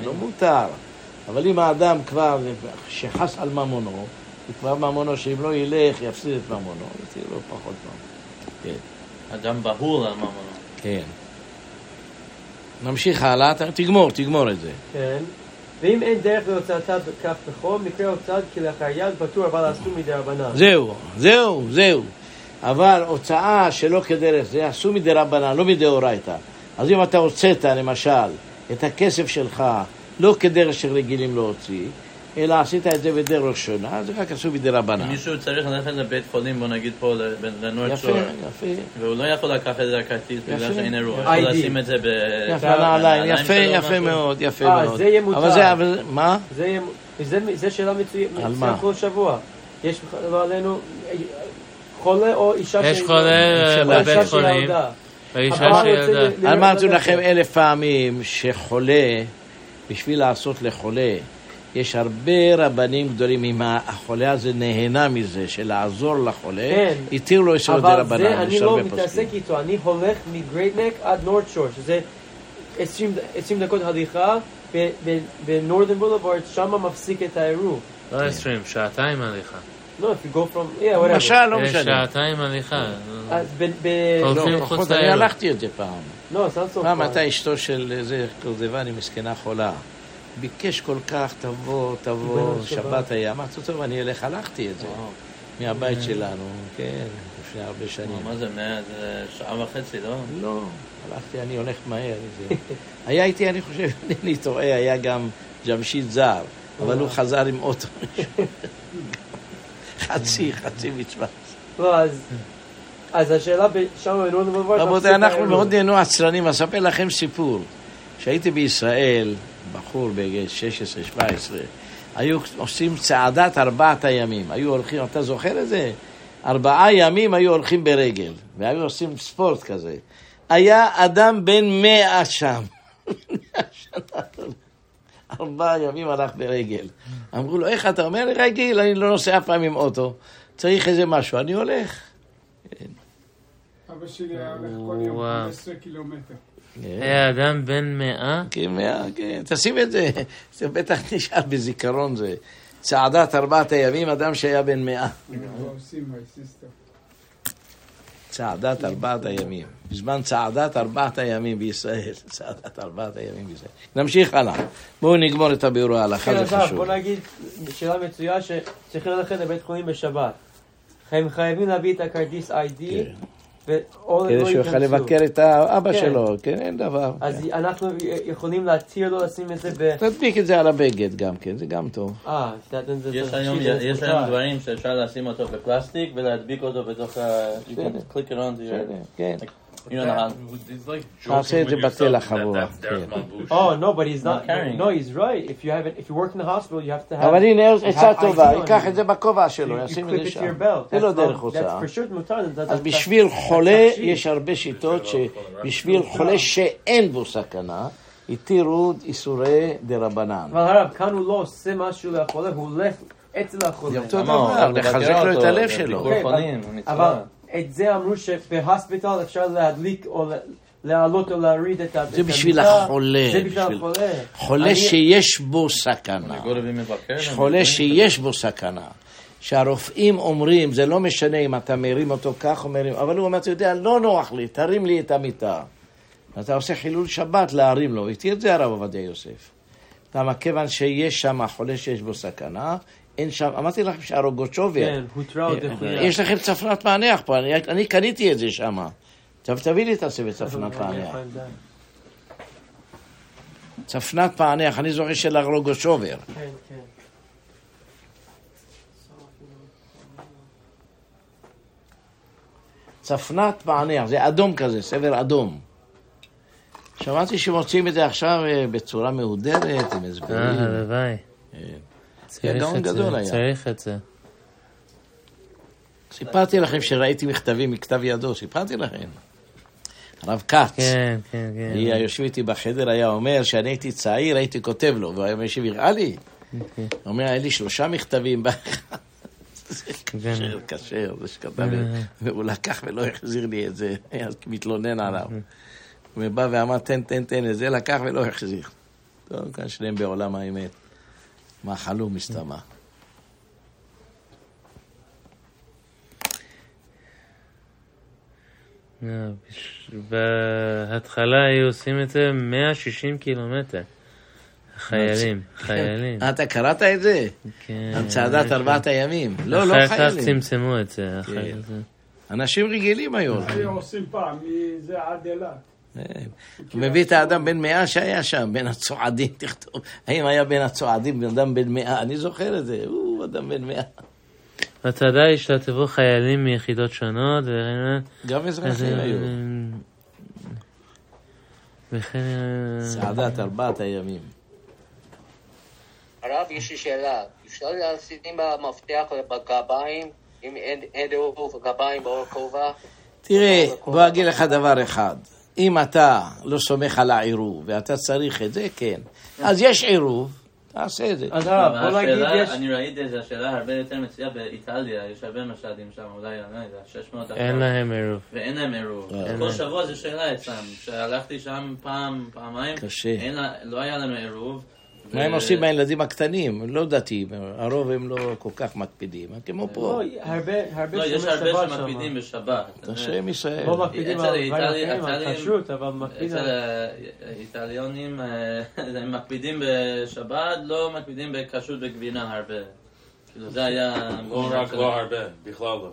זה לא מותר. אבל אם האדם כבר, שחס על ממונו, הוא כבר ממונו שאם לא ילך יפסיד את ממונו, תהיה לו פחות ממונו. אדם בהול על ממונו. כן. נמשיך הלאה, תגמור, תגמור את זה. כן. ואם אין דרך להוצאתה בכף בחום, מקרה הוצאת כלאחר יד פטור, אבל אסור מדי רבנן. זהו, זהו, זהו. אבל הוצאה שלא כדרך זה עשו מדי רבנן, לא מדאורייתא. אז אם אתה הוצאת, למשל, את הכסף שלך לא כדרך שרגילים להוציא, אלא עשית את זה בדרך ראשונה, אז זה רק עשו מדי רבנן. מישהו צריך ללכת לבית חולים, בוא נגיד פה יפה, שור, יפה. והוא לא יכול לקחת את זה הכרטיס בגלל יפה. שאין אירוע. ID. יכול לשים את זה ב... יפה, יפה. מאוד, יפה אה, מאוד. זה יהיה מותר. אבל זה, אבל זה- מה? זה יהיה- זה- זה שאלה מצוינת על מה? כל שבוע. יש לא עלינו חולה או אישה יש שהיא- חולה או בבית חולים. האישה שילדה. ללכת לכם. אלף פעמים שחולה, בשביל לעשות לחולה, יש הרבה רבנים גדולים, אם החולה הזה נהנה מזה, של לעזור לחולה, כן. התיר לו יסוד אבל רבנן, זה אני לא מתעסק. איתו, אני הולך מגרייט נק עד נורד שור, שזה 20 20 דקות הליכה בנורדן בולווארד, שם מפסיק את העירוב. לא 20, שעתיים הליכה. No, if you go from, yeah, whatever. למשל, לא יש משנה. שעתיים הליכה. אז ב... ב... הולכים לא, מחוץ לפחות אני. הלכתי את זה פעם. לא, it's not so פעם far. הייתה אשתו של איזה קורדבני, מסכנה חולה. ביקש כל כך, תבוא, תבוא, שבת היה. אמרתי, טוב, אני אלך, הלכתי את זה. מהבית שלנו, כן, לפני הרבה שנים. מה זה, שעה וחצי, לא? לא, הלכתי, אני הולך מהר. היה איתי, אני חושב, [laughs] אינני טועה, היה גם ג'משיד זר, אבל הוא חזר עם אוטו. [laughs] חצי, חצי מצווה. לא, אז... אז השאלה שם בולווארד... רבותיי, אנחנו. מאוד נהנו עצלנים, אספר לכם סיפור. כשהייתי בישראל, בחור בגיל 16-17, היו עושים צעדת ארבעת הימים. היו הולכים, אתה זוכר את זה? ארבעה ימים היו הולכים ברגל, והיו עושים ספורט כזה. היה אדם בן מאה שם. [laughs] ארבעה ימים הלך ברגל. אמרו לו, איך אתה אומר רגיל? אני לא נוסע אף פעם עם אוטו. צריך איזה משהו, אני הולך. אבא שלי היה הולך כל יום וואו. 15 קילומטר. היה אדם בן מאה? כן, מאה, כן, תשים את זה, זה בטח נשאר בזיכרון זה. צעדת ארבעת הימים, אדם שהיה בן מאה. צעדת ארבעת הימים. בזמן צעדת ארבעת הימים בישראל. [laughs] צעדת ארבעת הימים בישראל. נמשיך הלאה. בואו נגמור את הביאור ההלכה, כן, זה חשוב. בוא נגיד, שאלה מצויה שצריכים ללכת לבית חולים בשבת. הם חייבים להביא את הכרטיס ID, כן. כדי שהוא יוכל. לבקר את האבא כן. שלו, כן, אין דבר. אז אנחנו יכולים להתיר לו לשים את זה ב... תדביק את זה על הבגד גם כן, זה גם טוב. אה, יש היום, דברים שאפשר לשים אותו בפלסטיק ולהדביק אותו בתוך ה... you can click כן. You know how... He's like תעשה את זה בטל החבורה, that. Oh, no, but he's Not not. carrying No, he's right. If you have it, if you work in the hospital, you have to have. אבל הנה עצה טובה, ייקח. את זה בכובע You, שלו, ישים clip את זה it to שם. your belt. זה לא That's דרך not- הוצאה. That's for sure מותר. That- אז that's- [laughs] בשביל חולה. יש הרבה שיטות שבשביל חולה שאין בו סכנה, התירו איסורי דרבנן. אבל הרב, כאן הוא לא עושה משהו לחולה, הוא הולך אצל החולה. זה אותו דבר, לחזק לו את הלב שלו. כן. אבל את זה אמרו שבהוספיטל אפשר להדליק או להעלות או להוריד את ה... זה בשביל. החולה, זה בשביל החולה. חולה שיש בו סכנה. חולה שיש בו סכנה. שהרופאים אומרים, זה לא משנה אם אתה מרים אותו כך או מרים, אבל הוא אומר, אתה יודע, לא נוח לי, תרים לי את המיטה. אתה עושה חילול שבת להרים לו, איתי את זה הרב עובדיה יוסף. למה כיוון שיש שם חולה שיש בו סכנה, אין שם, אמרתי לכם שהרוגוצ'וביה, כן, הותרה עוד דחויה. יש לכם צפנת פענח פה, אני, אני קניתי את זה שם. עכשיו תביא לי את הצוות צפנת פענח. צפנת פענח, אני זוכר של הרוגוצ'ובר. כן, כן. צפנת פענח, זה אדום כזה, סבר אדום. שמעתי שמוצאים את זה עכשיו אה, בצורה מהודרת, עם אה, הסברים. הלוואי. כן. צריך גאון את גדול זה, היה. צריך את זה. סיפרתי לכם שראיתי מכתבים מכתב ידו, סיפרתי לכם. הרב כץ, כן, כן, כן. היה יושב איתי בחדר, היה אומר שאני הייתי צעיר, הייתי כותב לו, והוא היה אומר שיראה לי. אוקיי. הוא אומר, היה לי שלושה מכתבים באחד. [laughs] זה כן. כשר, כשר, זה שכתב לי, והוא לקח ולא החזיר לי את זה, [laughs] היה מתלונן עליו. הוא בא ואמר, תן, תן, תן את זה, לקח ולא החזיר. טוב, כאן שניהם בעולם האמת. מאכלו מסתמה. אה, בהתחלה היו עושים את זה 160 קילומטר. חיילים, [laughs] חיילים. אתה קראת את זה? כן. על צעדת ארבעת הימים. לא, לא אחר כך חיילים. צמצמו את זה. כן. אנשים רגילים היו. היו עושים פעם, מזה עד אילת. הוא מביא את האדם בן מאה שהיה שם, בין הצועדים, [laughs] תכתוב. האם היה בין הצועדים בן אדם בן מאה? אני זוכר את זה, הוא אדם בן מאה. בצעדה השתתפו חיילים מיחידות שונות. גם אזרחים היו. וכן... צעדת ארבעת הימים. הרב, יש לי שאלה. אפשר לשים במפתח בגביים, אם אין אין עירוב גביים באור כובע? תראה, בוא אגיד לך דבר אחד. אם אתה לא סומך על העירוב ואתה צריך את זה, כן. אז יש עירוב, תעשה את זה. אז הרב, בוא נגיד יש... אני ראיתי את זה, השאלה הרבה יותר מצויה באיטליה, יש הרבה משאדים שם, אולי, אני לא יודע, 600 אין להם עירוב. ואין להם עירוב. אין כל להם. שבוע זו שאלה אצלם. שהלכתי שם פעם, פעמיים, קשה. לא היה לנו עירוב. מה הם עושים עם הילדים הקטנים? הם לא דתיים, הרוב הם לא כל כך מקפידים, כמו פה. לא, הרבה לא, יש הרבה שמקפידים. בשבת. השם ישראל. לא מקפידים על כשרות, אבל מקפידים אצל על... האיטליונים, אה, [laughs] הם מקפידים בשבת, לא מקפידים בכשרות בגבינה הרבה. כאילו זה היה... לא רק לא הרבה, בכלל לא.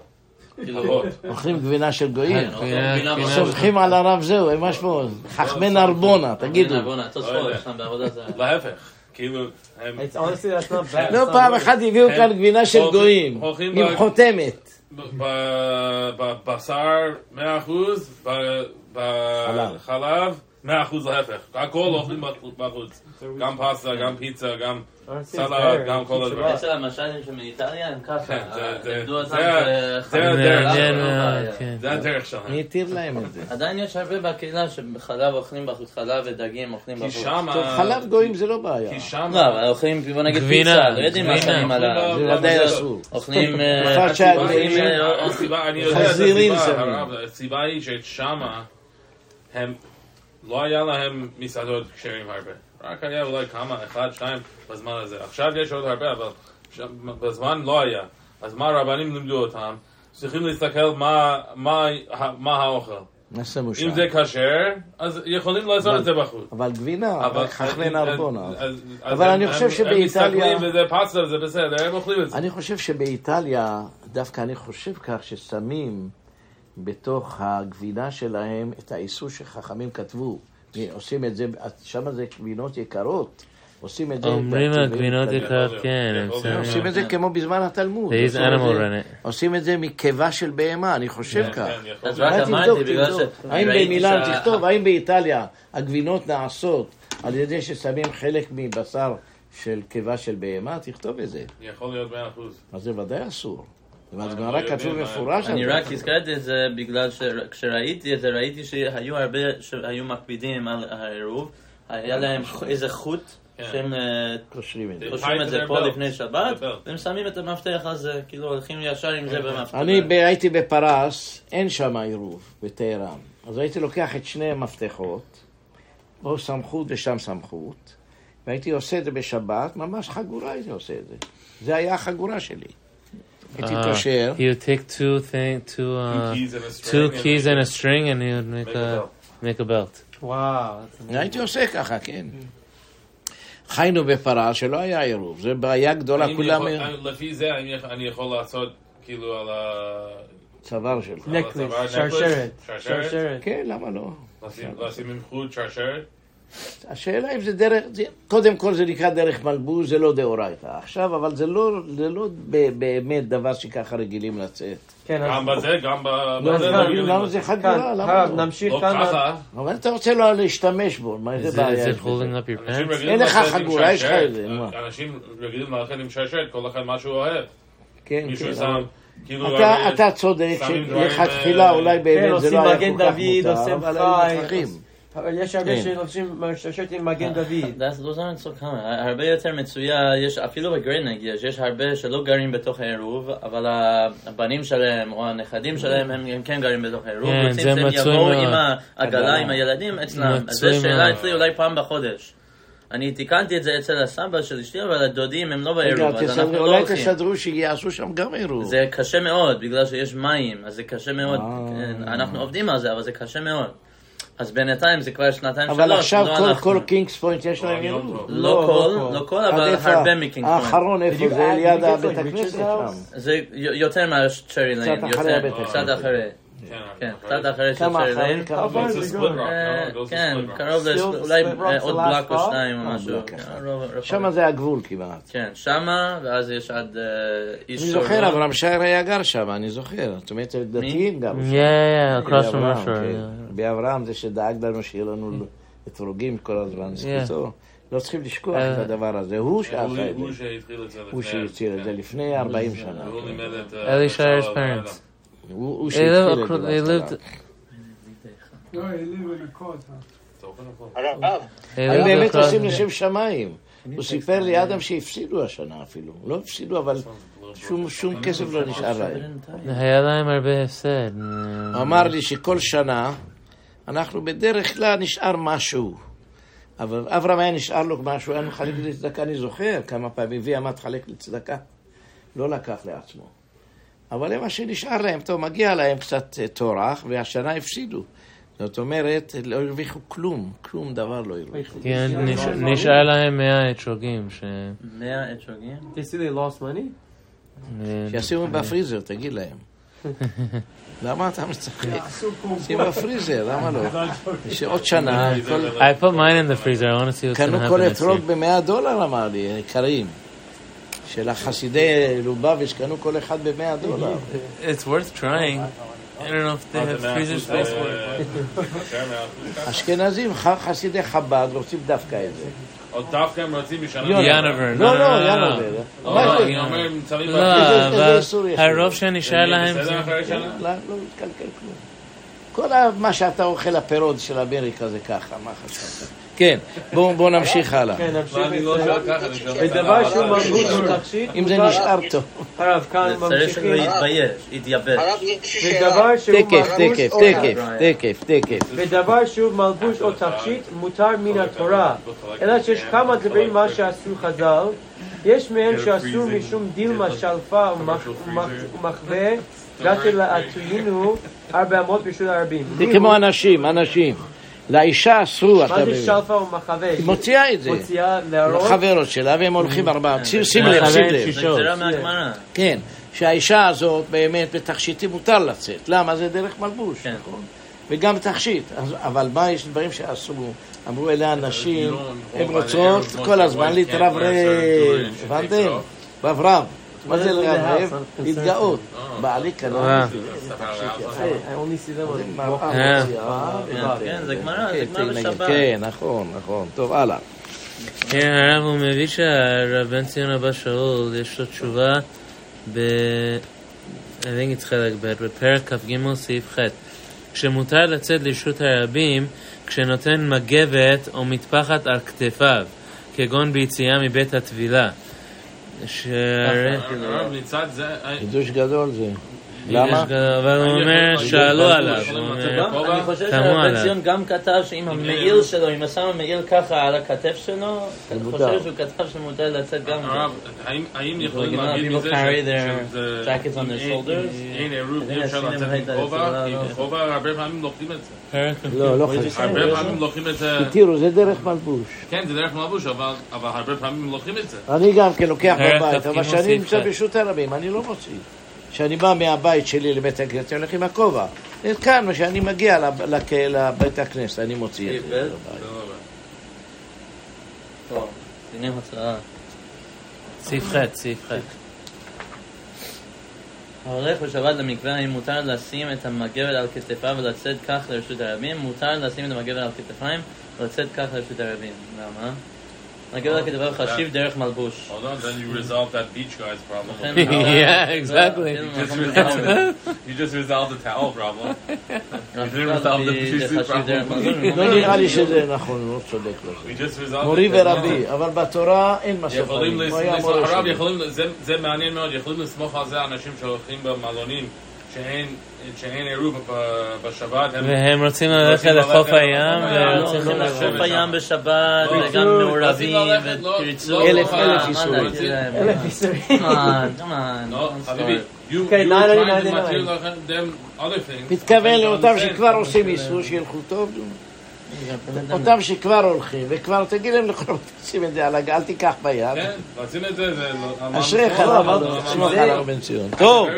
כאילו. אוכלים גבינה של גויים. כן, אוכלים גבינה גבינה- ממש. סומכים על הרב זהו, הם משהו, חכמי נרבונה, תגידו. יש להם בעבודה זרה. להפך, כאילו, הם... It's honestly that's not bad. לא פעם. אחת הביאו כאן גבינה של גויים, עם ב- חותמת. ב- בבשר 100%, ב- בחלב 100% להפך. הכל אוכלים בחוץ. גם פסטה, גם פיצה, גם סלט, גם כל הדברים. אצל המשלים שמאיטליה הם ככה, כן, זה- הדרך שלהם. מי התיר להם את זה? עדיין יש הרבה בקהילה שבחלב אוכלים בחוץ, חלב ודגים אוכלים כי בחוץ. שמה... חלב גויים זה לא בעיה. כי שמה... לא, אבל אוכלים, בוא נגיד פיצה, לא יודעים מה. שמים על ה... זה ודאי אסור. אוכלים... אה, [laughs] חזירים. הרב, הסיבה היא ששמה הם, לא היה להם מסעדות כשרים הרבה. רק היה אולי כמה, אחד, שניים בזמן הזה. עכשיו יש עוד הרבה, אבל בזמן לא היה. אז מה הרבנים לימדו אותם? צריכים להסתכל מה, מה, מה האוכל. מה שמו שם? אם זה כשר, אז יכולים לעשות את זה בחוץ. אבל גבינה, אבל. אז- אז- אבל אני חושב שבאיטליה- הם מסתכלים וזה פסטה וזה בסדר, הם אוכלים את זה. אני חושב שבאיטליה, דווקא אני חושב כך, ששמים בתוך הגבינה שלהם את האיסור שחכמים כתבו. עושים את זה, שם זה גבינות יקרות. עושים את זה... אומרים הגבינות. יקרות, כן. עושים את זה כמו בזמן התלמוד. עושים את animal זה- rennet. עושים את זה מקיבה של בהמה, אני חושב כך. כן, יכול אז. רק אמרתי, בגלל. ש... האם שה- תכתוב, האם באיטליה הגבינות נעשות על ידי ששמים חלק מבשר של קיבה של בהמה? תכתוב את זה. יכול להיות מאה אחוז. אז זה ודאי אסור. בגמרא כתוב מפורש אני זה. רק הזכרתי את זה בגלל שכשראיתי את זה, ראיתי שהיו הרבה שהיו מקפידים על העירוב, היה להם איזה חוט כן. שהם אה, קושרים את זה. פה לפני. שבת. והם שמים את המפתח הזה, כאילו הולכים ישר עם זה במפתח. אני הייתי בפרס, אין שם עירוב, בטהרן. אז הייתי לוקח את שני המפתחות, פה סמכות ושם סמכות, והייתי עושה את זה בשבת, ממש חגורה הייתי עושה את זה. זה היה החגורה שלי. הייתי Uh, קושר, he would take two thing, two, Two uh, keys and a string. two and keys a- and a string, and he would make Make a a make a belt. וואו. הייתי עושה ככה, כן. חיינו בפרס שלא היה עירוב, זו בעיה גדולה, כולם אני- לפי זה, אני יכול לעשות כאילו על ה... צוואר שלך. נקלס, הצוואר, שרשרת. שרשרת? כן, למה לא? לשים- עם חוט שרשרת? השאלה אם זה דרך, זה, קודם כל זה נקרא דרך מלבוש, זה לא דאורייתא. עכשיו, אבל זה לא, זה לא ב- באמת דבר שככה רגילים לצאת. כן, אז... גם בזה, גם. לא, בזה לא למה זה כאן, חגורה? למה לא? נמשיך לא כאן. ככה. אבל אתה רוצה לא להשתמש בו, מה it, בעיה אין לך חגורה, יש לך. את זה? אנשים רגילים ללכת עם שרשרת, כל אחד מה שהוא אוהב. כן, כן. אבל- כאילו... אתה, צודק שלכתחילה אה, אולי כן, באמת זה עושים לא היה מגן כל כך דוד, מותר, עושים אבל חי, היו מוכרחים. אבל יש הרבה כן. שלובשים עם מגן דוד. That's, those aren't so common. הרבה יותר מצויה, יש אפילו בגרנג יש, יש הרבה שלא גרים בתוך העירוב, אבל הבנים שלהם או הנכדים שלהם הם, כן גרים בתוך העירוב, כן, רוצים זה שהם יבואו. עם העגלה, עגלה. עם הילדים אצלם. אז זו שאלה. אצלי אולי פעם בחודש. אני תיקנתי את זה אצל הסבא של אשתי, אבל הדודים הם לא בעירוב, אז אנחנו לא אולי הולכים. תסדרו שיעשו שם גם עירוב. זה קשה מאוד, בגלל שיש מים, אז זה קשה מאוד. אה. כן, אנחנו עובדים על זה, אבל זה קשה מאוד. אז בינתיים זה כבר שנתיים שלוש, אבל עכשיו לא כל- אנחנו. כל קינגס פוינט יש להם לא עירוב. טוב. לא לא, כל, לא לא כל, אבל איפה? הרבה מקינג פוינט. האחרון איפה זה? add- ליד הבית הכנסת. זה יותר מהצ'רי ליין, קצת אחרי אחרי, כן, קצת אחרי של ספליט גול. רוק, אה, לא? זה כן. קרוב אולי אה, עוד בלק או? שניים או אה, משהו. כן, רוב- שם זה הגבול כמעט. כן, שמה, ואז יש עד איש אני שורון. זוכר, אברהם שייר היה גר שם, אני זוכר. זאת אומרת, דתיים גרו Yeah, שם. yeah, across from באברהם, Russia. כן. yeah. באברהם זה שדאג לנו שיהיה לנו אתרוגים כל הזמן. זכותו. לא צריכים לשכוח. את הדבר הזה. הוא שעשה הוא את הוא זה. שהתחיל את זה לפני... הוא שהציל את זה לפני 40 שנה. Shire's הלילה. parents. הוא הוא They שהתחיל את זה. בהתחלה. lived, לא, הם lived באמת. עושים לשם שמיים. הוא סיפר לי אדם שהפסידו השנה אפילו. לא הפסידו, אבל שום- כסף לא נשאר להם. היה להם הרבה הפסד. הוא אמר לי שכל שנה אנחנו בדרך כלל נשאר משהו. אבל אברהם היה נשאר לו משהו, היה מחלק לצדקה, אני זוכר כמה פעמים הביא אמר תחלק לצדקה. לא לקח לעצמו. אבל מה שנשאר להם, טוב, מגיע להם קצת אה, טורח, והשנה הפסידו. זאת אומרת, לא הרוויחו כלום, כלום דבר לא הרוויחו. כן, נש- נשאר להם 100 אתרוגים. ש- 100 אתרוגים? They see they lost money? שישימו בפריזר, תגיד להם. [laughs] למה אתה מצחק? שים. בפריזר, למה לא? [laughs] שעוד שנה, כל- I put mine in the freezer. I want to see what's going to קנו happen כל this אתרוג year. ב-100 דולר, אמר לי, יקרים. של החסידי לובביץ' קנו כל אחד במאה דולר. It's worth trying. I don't know if they have freezer space for it. אשכנזים, חסידי חב"ד רוצים דווקא את זה. עוד דווקא הם רוצים משנה. ינובר. לא, לא, לא. לא, מה זה? אני אומר, הם צרים לא, איסור יש הרוב? שנשאר להם בסדר זה... אחרי שנה? לא, לא מתקלקל כלום. כל מה שאתה אוכל, הפירות של אמריקה זה ככה, מה חשבת? כן, בואו נמשיך הלאה. כן, נמשיך לא, לא בדבר. שהוא מרגיש הוא תכשיט, אם זה נשאר טוב. הרב, כאן זה צריך שהוא ממשיכים. יתבייש, יתייבש. הרב, יש לי שאלה. בדבר שהוא תקף, תקף, תקף, תקף, תקף. בדבר שהוא מלבוש או תכשיט מותר מן התורה, אלא שיש כמה דברים מה שאסור חז"ל, יש מהם שאסור משום דילמה שלפה ומח- ומח- ומחווה, דתי לעטוינו ארבע אמות ברשות הרבים. זה כמו אנשים, אנשים. לאישה אסור, אתה מה זה מבין. שלפה ומחווה? היא מוציאה את זה. מוציאה להראות? לחברות שלה, והם הולכים ארבעה. שים שים לב, שים לב. זה גזירה מהגמרא. כן, שהאישה הזאת באמת בתכשיטים מותר לצאת. למה? זה דרך מלבוש, כן. נכון? וגם תכשיט. אבל מה, יש דברים שאסור. אמרו אלה הנשים, הן רוצות כל הזמן להתרברב. הבנתם? רב רב. מה זה לרברב? להתגאות. בעלי אה. קנה תכשיט יפה. I only see them on מראה אה. מוציאה, כן, זה גמרא, זה גמרא בשבת. כן, נכון, נכון. טוב, הלאה. כן, הרב הוא מביא שהרב בן ציון אבא שאול, יש לו תשובה ב... I think it's חלק ב', בפרק כ"ג סעיף ח' כשמותר לצאת לרשות הרבים כשנותן מגבת או מטפחת על כתפיו, כגון ביציאה מבית הטבילה. שערן די נײַצד זע דוש גדאָל זע למה? אבל הוא אומר, שאלו עליו, אני חושב שהרב. ציון גם כתב שאם המעיל שלו, אם שם המעיל ככה על הכתף שלו, אני. חושב שהוא כתב שמותר לצאת גם הרב, האם- האם יכולים Like, להגיד people מזה carry ש- their שזה- jackets on their אין- shoulders? אין עירוב, אי אפשר לצאת לא, לא. בכובע הרבה פעמים לוקחים את זה. לא, לא חשוב. הרבה פעמים לוקחים את זה, תראו, זה דרך מלבוש. כן, זה דרך מלבוש, אבל אבל הרבה פעמים לוקחים את זה. אני גם כן לוקח ערך בבית, כ"ג אבל כשאני נמצא. ברשות הרבים, אני לא מוציא. כשאני בא מהבית שלי לבית הכנסת, אני הולך עם הכובע. כאן, כשאני מגיע לב- לק- לבית הכנסת, אני מוציא את זה. דיני הוצאה. סעיף ח', סעיף ח'. ההולך בשבת למקווה, האם מותר לשים את המגבת על כתפיו ולצאת כך לרשות הרבים? מותר לשים את המגבת על כתפיים ולצאת כך לרשות הרבים. למה? מגבת על כתפיו חשיב דרך מלבוש. Hold on, then you resolve that beach guy's problem. לכן- Yeah, exactly. You just resolved it. You just resolved the towel problem. [laughs] זה חשיב דרך מלבוש. [laughs] לא נראה לי שזה נכון, הוא לא צודק We לזה. מורי. ורבי, אבל בתורה אין הרב. יכולים, זה- זה מעניין מאוד, יכולים לסמוך על זה אנשים שהולכים במלונים שאין בשבת. והם רוצים ללכת לחוף הים, הים, ורוצים לא, לחוף לשבת הים. בשבת, לא, וגם מעורבים, לא, ותרצו. לא, אלף- אלף איסורים. אלף [laughs] on, come on. לא, I don't לאותם. שכבר עושים איסור, שילכו טוב. אותם שכבר הולכים, וכבר תגיד להם לכל תשים את זה על הגל, אל תיקח ביד. כן, לשים את זה, זה... לא- אשריך, לא, לא, לא? לא, לא, על לא. הרב בן ציון. טוב,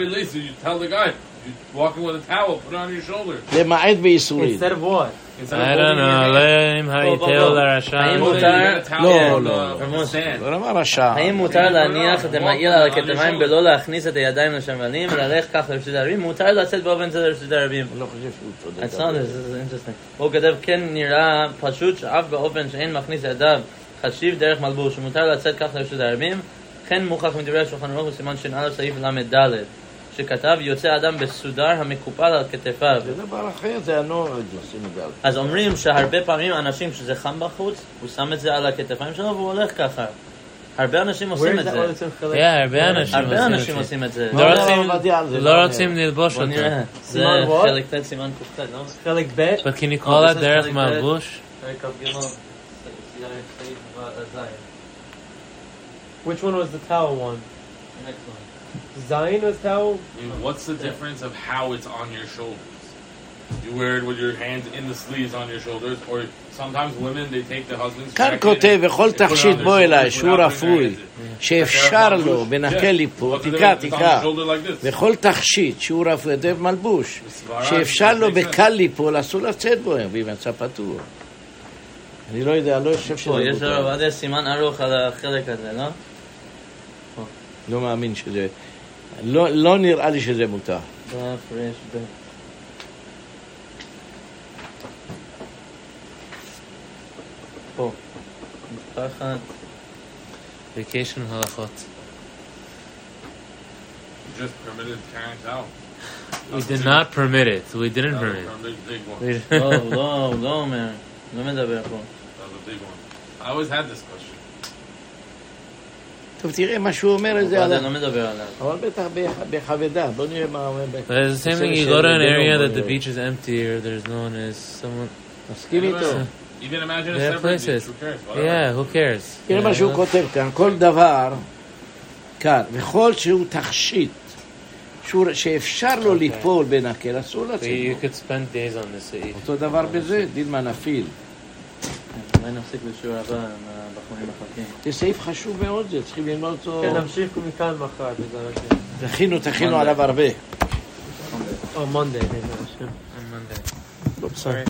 very least, you tell the guy, you're walking with a towel, put it on your shoulder. למעט באיסורים. Instead of what? Instead of I holding don't your know, hand. לא אם היתר לרשע. האם Or that מותר- you get a towel לא, from לא. the- from the sand. לא למה רשע. האם מותר להניח את המעיל על הכתפיים בלא להכניס את הידיים לשמלים וללכת כך לרשות הרבים? מותר לצאת באופן זה לרשות הרבים. אני לא חושב שהוא צודק. It's not, this is interesting. הוא כותב, כן נראה פשוט שאף באופן שאין מכניס ידיו חשיב דרך מלבוש, ומותר לצאת כך לרשות הרבים, כן מוכח מדברי השולחן ערוך בסימן ש"א סעיף ל"ד, שכתב יוצא אדם בסודר המקופל על כתפיו. זה דבר אחר, זה הנוהג לשים את זה אז אומרים שהרבה פעמים אנשים שזה חם בחוץ, הוא שם את זה על הכתפיים שלו והוא הולך ככה. הרבה אנשים עושים את זה. the? כן, הרבה אנשים הרבה עושים אנשים את זה. עושים את זה. לא רוצים- לא לא ללבוש אותו. זה? חלק ט' סימן קט, לא? חלק ב', But can you Oh, call this that is דרך. מלבוש? פרק כ"ג, סעיף ז'. which one was the towel one? Next one. Zion was towel? I mean, what's the difference of how it's on your shoulders? You wear it with your hands in the sleeves on your shoulders, or sometimes women they take the husband's כאן כותב, and וכל תכשיט בוא אליי, שהוא רפוי. שאפשר לו, ונקה לי פה, What's the תיקח, difference? It's on the תיקח. shoulder like this. וכל תכשיט שהוא רפוי, דב מלבוש, שאפשר לו בקל ליפול, אסור לצאת בו, ואם יצא פתוח. אני לא יודע, לא חושב שזה יש. לרב עובדיה סימן ארוך על החלק הזה, לא? לא מאמין שזה... לא, לא נראה לי שזה מותר. דף רש ב. פה. מספר אחד. vacation הלכות. Just permitted carrying out. We did not permit it. We didn't permit it. Big one. We- [laughs] לא, הוא לא, הוא לא אומר. לא מדבר פה. That was a big one. I always had this question. טוב, תראה מה שהוא אומר את זה אבל על... זה לא מדבר עליו. אבל בטח בכבדה, בוא נראה מה הוא אומר. The same thing. You go to an area that the beach is empty or there's no one is someone. מסכים איתו. Even imagine a There are separate beach. places. Who cares? Yeah, who cares? תראה מה שהוא כותב כאן, כל דבר כאן, וכל שהוא תכשיט, שאפשר לו אוקיי. ליפול בנקל, אסור So you לציבור. could spend days on this. If אותו דבר בזה, דילמה נפיל. אולי נפסיק בשיעור הבא עם הבחורים מחכים. זה סעיף חשוב מאוד, זה צריכים ללמוד אותו. כן, נמשיך מכאן מחר, בעזרת השם. תכינו, תכינו. עליו הרבה. או מונדי, בעזרת השם. on Monday. לא, בסדר.